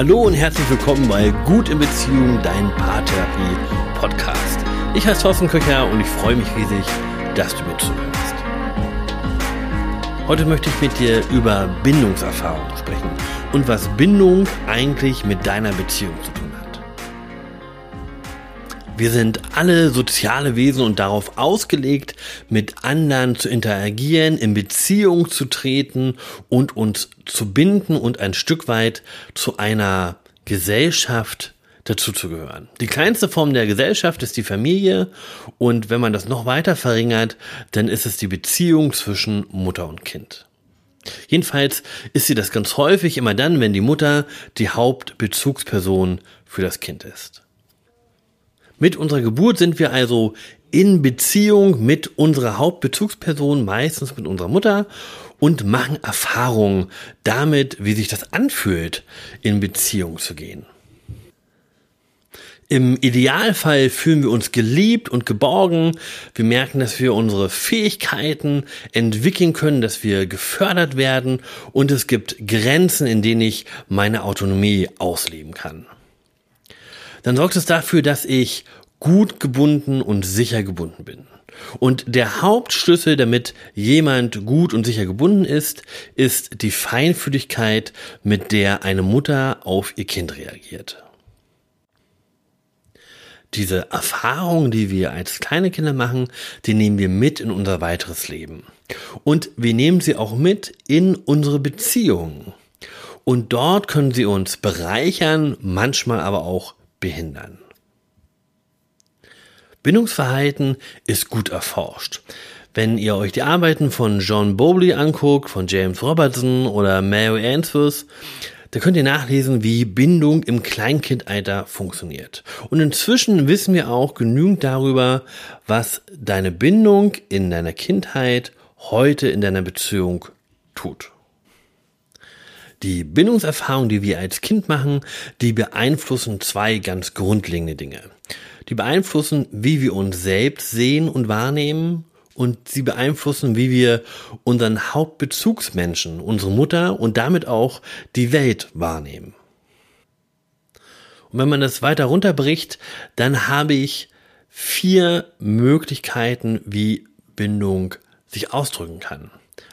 Hallo und herzlich willkommen bei Gut in Beziehung, dein Paartherapie-Podcast. Ich heiße Thorsten Köcher und ich freue mich riesig, dass du mir zuhörst. Heute möchte ich mit dir über Bindungserfahrungen sprechen und was Bindung eigentlich mit deiner Beziehung zu tun hat. Wir sind alle soziale Wesen und darauf ausgelegt, mit anderen zu interagieren, in Beziehung zu treten und uns zu binden und ein Stück weit zu einer Gesellschaft dazuzugehören. Die kleinste Form der Gesellschaft ist die Familie und wenn man das noch weiter verringert, dann ist es die Beziehung zwischen Mutter und Kind. Jedenfalls ist sie das ganz häufig immer dann, wenn die Mutter die Hauptbezugsperson für das Kind ist. Mit unserer Geburt sind wir also in Beziehung mit unserer Hauptbezugsperson, meistens mit unserer Mutter, und machen Erfahrungen damit, wie sich das anfühlt, in Beziehung zu gehen. Im Idealfall fühlen wir uns geliebt und geborgen. Wir merken, dass wir unsere Fähigkeiten entwickeln können, dass wir gefördert werden und es gibt Grenzen, in denen ich meine Autonomie ausleben kann. Dann sorgt es dafür, dass ich gut gebunden und sicher gebunden bin. Und der Hauptschlüssel, damit jemand gut und sicher gebunden ist, ist die Feinfühligkeit, mit der eine Mutter auf ihr Kind reagiert diese Erfahrungen, die wir als kleine Kinder machen, die nehmen wir mit in unser weiteres Leben. Und wir nehmen sie auch mit in unsere Beziehungen. Und dort können sie uns bereichern, manchmal aber auch behindern. Bindungsverhalten ist gut erforscht. Wenn ihr euch die Arbeiten von John Bowley anguckt, von James Robertson oder Mary Ainsworth, da könnt ihr nachlesen, wie Bindung im Kleinkindalter funktioniert. Und inzwischen wissen wir auch genügend darüber, was deine Bindung in deiner Kindheit heute in deiner Beziehung tut. Die Bindungserfahrung, die wir als Kind machen, die beeinflussen zwei ganz grundlegende Dinge. Die beeinflussen, wie wir uns selbst sehen und wahrnehmen und sie beeinflussen, wie wir unseren Hauptbezugsmenschen, unsere Mutter und damit auch die Welt wahrnehmen. Und wenn man das weiter runterbricht, dann habe ich vier Möglichkeiten, wie Bindung sich ausdrücken kann.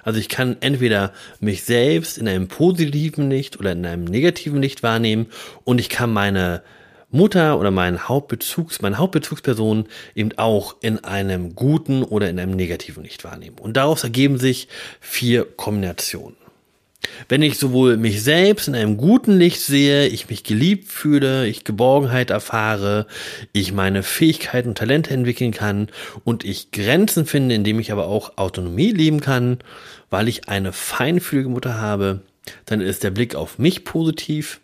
Also ich kann entweder mich selbst in einem positiven Licht oder in einem negativen Licht wahrnehmen und ich kann meine Mutter oder mein Hauptbezugs, meine Hauptbezugsperson eben auch in einem guten oder in einem negativen Licht wahrnehmen. Und daraus ergeben sich vier Kombinationen. Wenn ich sowohl mich selbst in einem guten Licht sehe, ich mich geliebt fühle, ich Geborgenheit erfahre, ich meine Fähigkeiten und Talente entwickeln kann und ich Grenzen finde, indem ich aber auch Autonomie leben kann, weil ich eine feinfühlige Mutter habe, dann ist der Blick auf mich positiv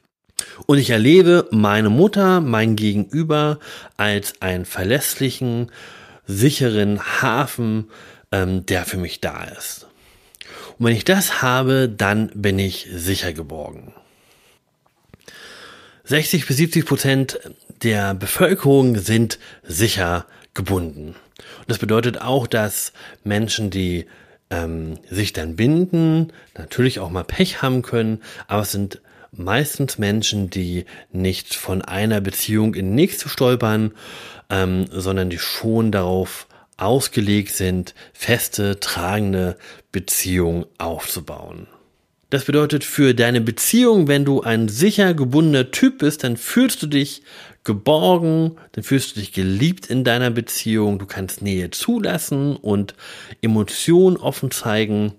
und ich erlebe meine Mutter, mein Gegenüber, als einen verlässlichen, sicheren Hafen, ähm, der für mich da ist. Und wenn ich das habe, dann bin ich sicher geborgen. 60 bis 70 Prozent der Bevölkerung sind sicher gebunden. Und das bedeutet auch, dass Menschen, die ähm, sich dann binden, natürlich auch mal Pech haben können, aber es sind meistens Menschen, die nicht von einer Beziehung in nächste stolpern, ähm, sondern die schon darauf ausgelegt sind, feste, tragende Beziehungen aufzubauen. Das bedeutet für deine Beziehung, wenn du ein sicher gebundener Typ bist, dann fühlst du dich geborgen, dann fühlst du dich geliebt in deiner Beziehung, du kannst Nähe zulassen und Emotionen offen zeigen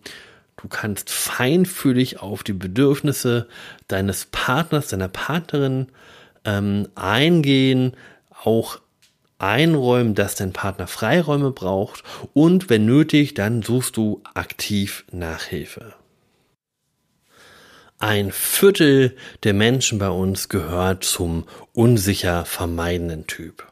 Du kannst feinfühlig auf die Bedürfnisse deines Partners, deiner Partnerin ähm, eingehen, auch einräumen, dass dein Partner Freiräume braucht und wenn nötig, dann suchst du aktiv nach Hilfe. Ein Viertel der Menschen bei uns gehört zum unsicher vermeidenden Typ.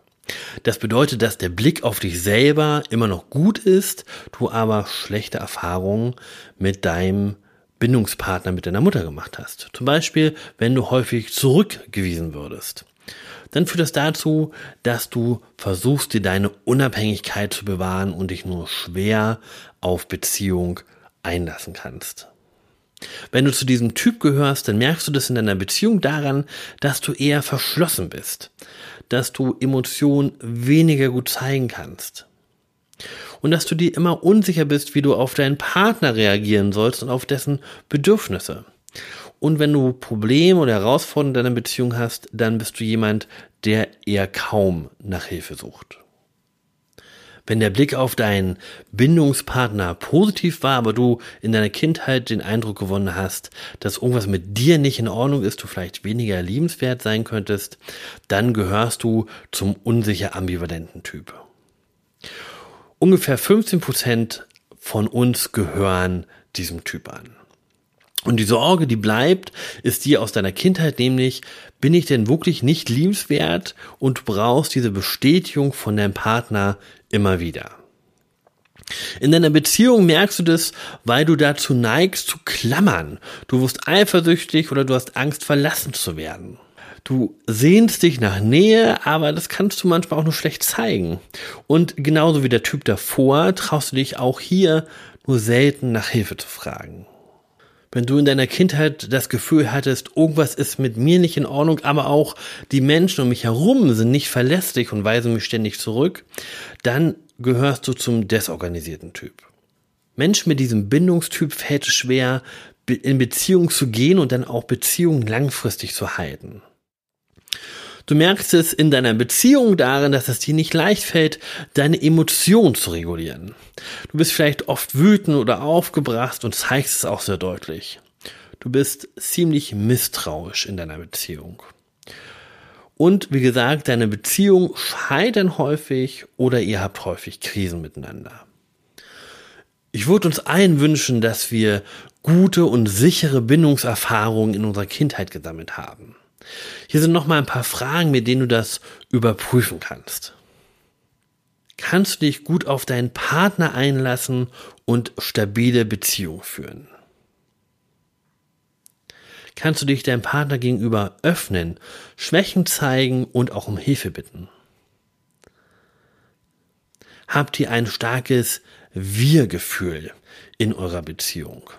Das bedeutet, dass der Blick auf dich selber immer noch gut ist, du aber schlechte Erfahrungen mit deinem Bindungspartner, mit deiner Mutter gemacht hast. Zum Beispiel, wenn du häufig zurückgewiesen würdest. Dann führt das dazu, dass du versuchst, dir deine Unabhängigkeit zu bewahren und dich nur schwer auf Beziehung einlassen kannst. Wenn du zu diesem Typ gehörst, dann merkst du das in deiner Beziehung daran, dass du eher verschlossen bist, dass du Emotionen weniger gut zeigen kannst und dass du dir immer unsicher bist, wie du auf deinen Partner reagieren sollst und auf dessen Bedürfnisse. Und wenn du Probleme oder Herausforderungen in deiner Beziehung hast, dann bist du jemand, der eher kaum nach Hilfe sucht. Wenn der Blick auf deinen Bindungspartner positiv war, aber du in deiner Kindheit den Eindruck gewonnen hast, dass irgendwas mit dir nicht in Ordnung ist, du vielleicht weniger liebenswert sein könntest, dann gehörst du zum unsicher ambivalenten Typ. Ungefähr 15 Prozent von uns gehören diesem Typ an. Und die Sorge, die bleibt, ist die aus deiner Kindheit, nämlich, bin ich denn wirklich nicht liebenswert und brauchst diese Bestätigung von deinem Partner immer wieder. In deiner Beziehung merkst du das, weil du dazu neigst zu klammern. Du wirst eifersüchtig oder du hast Angst, verlassen zu werden. Du sehnst dich nach Nähe, aber das kannst du manchmal auch nur schlecht zeigen. Und genauso wie der Typ davor, traust du dich auch hier nur selten nach Hilfe zu fragen. Wenn du in deiner Kindheit das Gefühl hattest, irgendwas ist mit mir nicht in Ordnung, aber auch die Menschen um mich herum sind nicht verlässlich und weisen mich ständig zurück, dann gehörst du zum desorganisierten Typ. Menschen mit diesem Bindungstyp fällt es schwer, in Beziehung zu gehen und dann auch Beziehungen langfristig zu halten. Du merkst es in deiner Beziehung darin, dass es dir nicht leicht fällt, deine Emotionen zu regulieren. Du bist vielleicht oft wütend oder aufgebracht und zeigst es auch sehr deutlich. Du bist ziemlich misstrauisch in deiner Beziehung. Und wie gesagt, deine Beziehung scheitern häufig oder ihr habt häufig Krisen miteinander. Ich würde uns allen wünschen, dass wir gute und sichere Bindungserfahrungen in unserer Kindheit gesammelt haben. Hier sind noch mal ein paar Fragen, mit denen du das überprüfen kannst. Kannst du dich gut auf deinen Partner einlassen und stabile Beziehung führen? Kannst du dich deinem Partner gegenüber öffnen, Schwächen zeigen und auch um Hilfe bitten? Habt ihr ein starkes Wir-Gefühl in eurer Beziehung?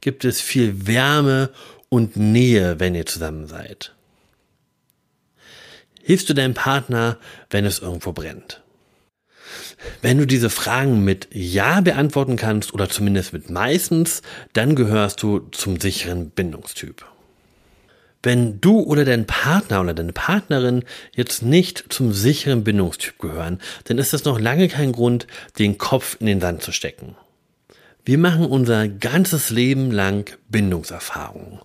Gibt es viel Wärme und Nähe, wenn ihr zusammen seid? Hilfst du deinem Partner, wenn es irgendwo brennt? Wenn du diese Fragen mit Ja beantworten kannst oder zumindest mit meistens, dann gehörst du zum sicheren Bindungstyp. Wenn du oder dein Partner oder deine Partnerin jetzt nicht zum sicheren Bindungstyp gehören, dann ist das noch lange kein Grund, den Kopf in den Sand zu stecken. Wir machen unser ganzes Leben lang Bindungserfahrungen.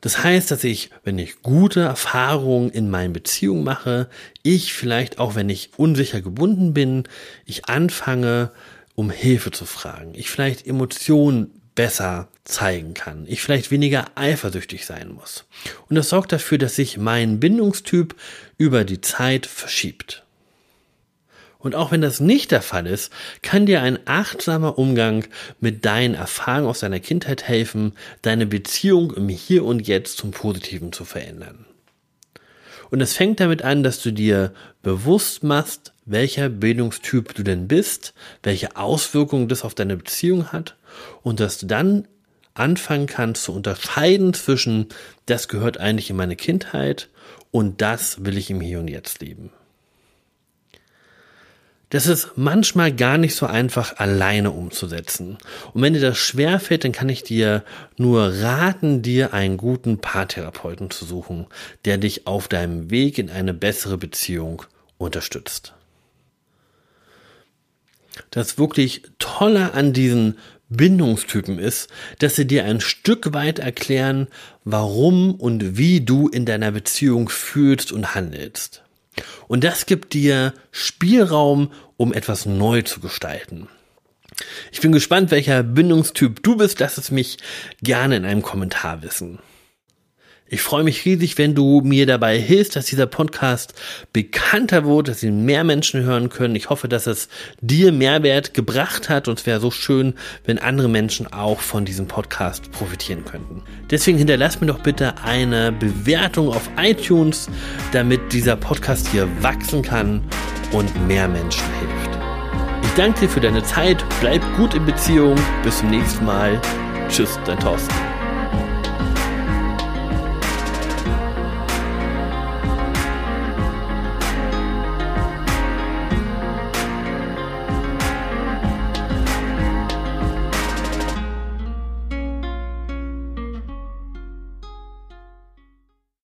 Das heißt, dass ich, wenn ich gute Erfahrungen in meinen Beziehungen mache, ich vielleicht auch, wenn ich unsicher gebunden bin, ich anfange, um Hilfe zu fragen. Ich vielleicht Emotionen besser zeigen kann. Ich vielleicht weniger eifersüchtig sein muss. Und das sorgt dafür, dass sich mein Bindungstyp über die Zeit verschiebt. Und auch wenn das nicht der Fall ist, kann dir ein achtsamer Umgang mit deinen Erfahrungen aus deiner Kindheit helfen, deine Beziehung im Hier und Jetzt zum Positiven zu verändern. Und es fängt damit an, dass du dir bewusst machst, welcher Bildungstyp du denn bist, welche Auswirkungen das auf deine Beziehung hat und dass du dann anfangen kannst zu unterscheiden zwischen, das gehört eigentlich in meine Kindheit und das will ich im Hier und Jetzt leben. Das ist manchmal gar nicht so einfach alleine umzusetzen. Und wenn dir das schwerfällt, dann kann ich dir nur raten, dir einen guten Paartherapeuten zu suchen, der dich auf deinem Weg in eine bessere Beziehung unterstützt. Das wirklich Tolle an diesen Bindungstypen ist, dass sie dir ein Stück weit erklären, warum und wie du in deiner Beziehung fühlst und handelst. Und das gibt dir Spielraum, um etwas neu zu gestalten. Ich bin gespannt, welcher Bindungstyp du bist. Lass es mich gerne in einem Kommentar wissen. Ich freue mich riesig, wenn du mir dabei hilfst, dass dieser Podcast bekannter wird, dass ihn mehr Menschen hören können. Ich hoffe, dass es dir Mehrwert gebracht hat und es wäre so schön, wenn andere Menschen auch von diesem Podcast profitieren könnten. Deswegen hinterlass mir doch bitte eine Bewertung auf iTunes, damit dieser Podcast hier wachsen kann und mehr Menschen hilft. Ich danke dir für deine Zeit, bleib gut in Beziehung, bis zum nächsten Mal Tschüss, dein Thorsten.